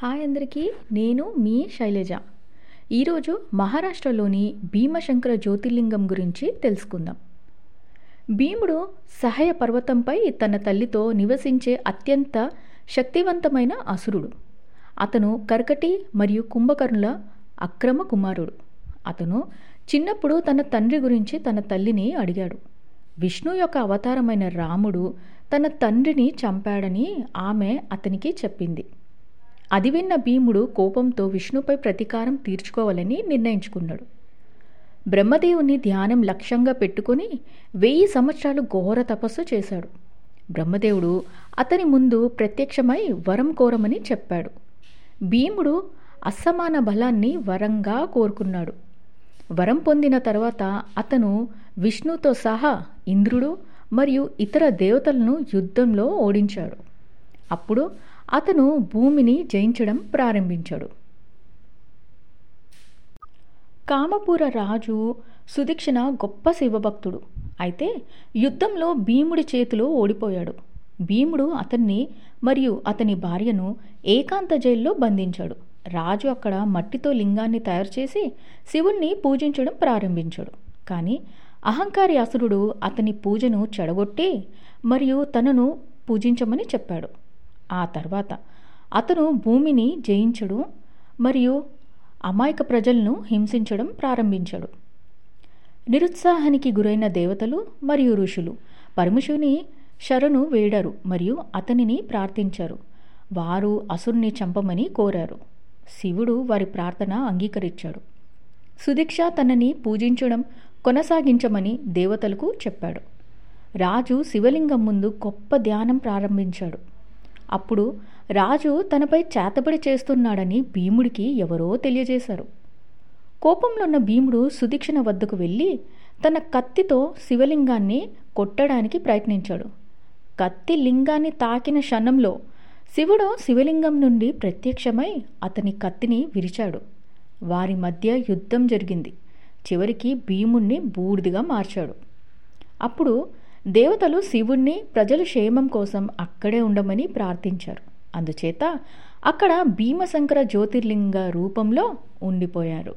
Hi అందరికీ నేను మీ శైలజ. ఈరోజు మహారాష్ట్రలోని భీమశంకర జ్యోతిర్లింగం గురించి తెలుసుకుందాం. భీముడు సహాయ పర్వతంపై తన తల్లితో నివసించే అత్యంత శక్తివంతమైన అసురుడు. అతను కర్కటి మరియు కుంభకర్ణుల అక్రమ కుమారుడు. అతను చిన్నప్పుడు తన తండ్రి గురించి తన తల్లిని అడిగాడు. విష్ణు యొక్క అవతారమైన రాముడు తన తండ్రిని చంపాడని ఆమె అతనికి చెప్పింది. అది విన్న భీముడు కోపంతో విష్ణుపై ప్రతీకారం తీర్చుకోవాలని నిర్ణయించుకున్నాడు. బ్రహ్మదేవుని ధ్యానం లక్ష్యంగా పెట్టుకొని వెయ్యి సంవత్సరాలు ఘోర తపస్సు చేశాడు. బ్రహ్మదేవుడు అతని ముందు ప్రత్యక్షమై వరం కోరమని చెప్పాడు. భీముడు అసమాన బలాన్ని వరంగా కోరుకున్నాడు. వరం పొందిన తర్వాత అతను విష్ణుతో సహా ఇంద్రుడు మరియు ఇతర దేవతలను యుద్ధంలో ఓడించాడు. అప్పుడు అతను భూమిని జయించడం ప్రారంభించాడు. కామపుర రాజు సుదీక్షణ గొప్ప శివభక్తుడు. అయితే యుద్ధంలో భీముడి చేతిలో ఓడిపోయాడు. భీముడు అతన్ని మరియు అతని భార్యను ఏకాంత జైల్లో బంధించాడు. రాజు అక్కడ మట్టితో లింగాన్ని తయారు చేసి శివుణ్ణి పూజించడం ప్రారంభించాడు. కానీ అహంకారి అసురుడు అతని పూజను చెడగొట్టి మరియు తనను పూజించమని చెప్పాడు. ఆ తర్వాత అతను భూమిని జయించడం మరియు అమాయక ప్రజలను హింసించడం ప్రారంభించాడు. నిరుత్సాహానికి గురైన దేవతలు మరియు ఋషులు పరమశివుని శరణు వేడారు మరియు అతనిని ప్రార్థించారు. వారు అసురుని చంపమని కోరారు. శివుడు వారి ప్రార్థన అంగీకరించాడు. సుదీక్ష తనని పూజించడం కొనసాగించమని దేవతలకు చెప్పాడు. రాజు శివలింగం ముందు గొప్ప ధ్యానం ప్రారంభించాడు. అప్పుడు రాజు తనపై చేతబడి చేస్తున్నాడని భీముడికి ఎవరో తెలియజేశారు. కోపంలో ఉన్న భీముడు సుదీక్షణ వద్దకు వెళ్ళి తన కత్తితో శివలింగాన్ని కొట్టడానికి ప్రయత్నించాడు. కత్తి లింగాన్ని తాకిన క్షణంలో శివుడు శివలింగం నుండి ప్రత్యక్షమై అతని కత్తిని విరిచాడు. వారి మధ్య యుద్ధం జరిగింది. చివరికి భీముణ్ణి బూడిదిగా మార్చాడు. అప్పుడు దేవతలు శివుణ్ణి ప్రజల క్షేమం కోసం అక్కడే ఉండమని ప్రార్థించారు. అందుచేత అక్కడ భీమశంకర జ్యోతిర్లింగ రూపంలో ఉండిపోయారు.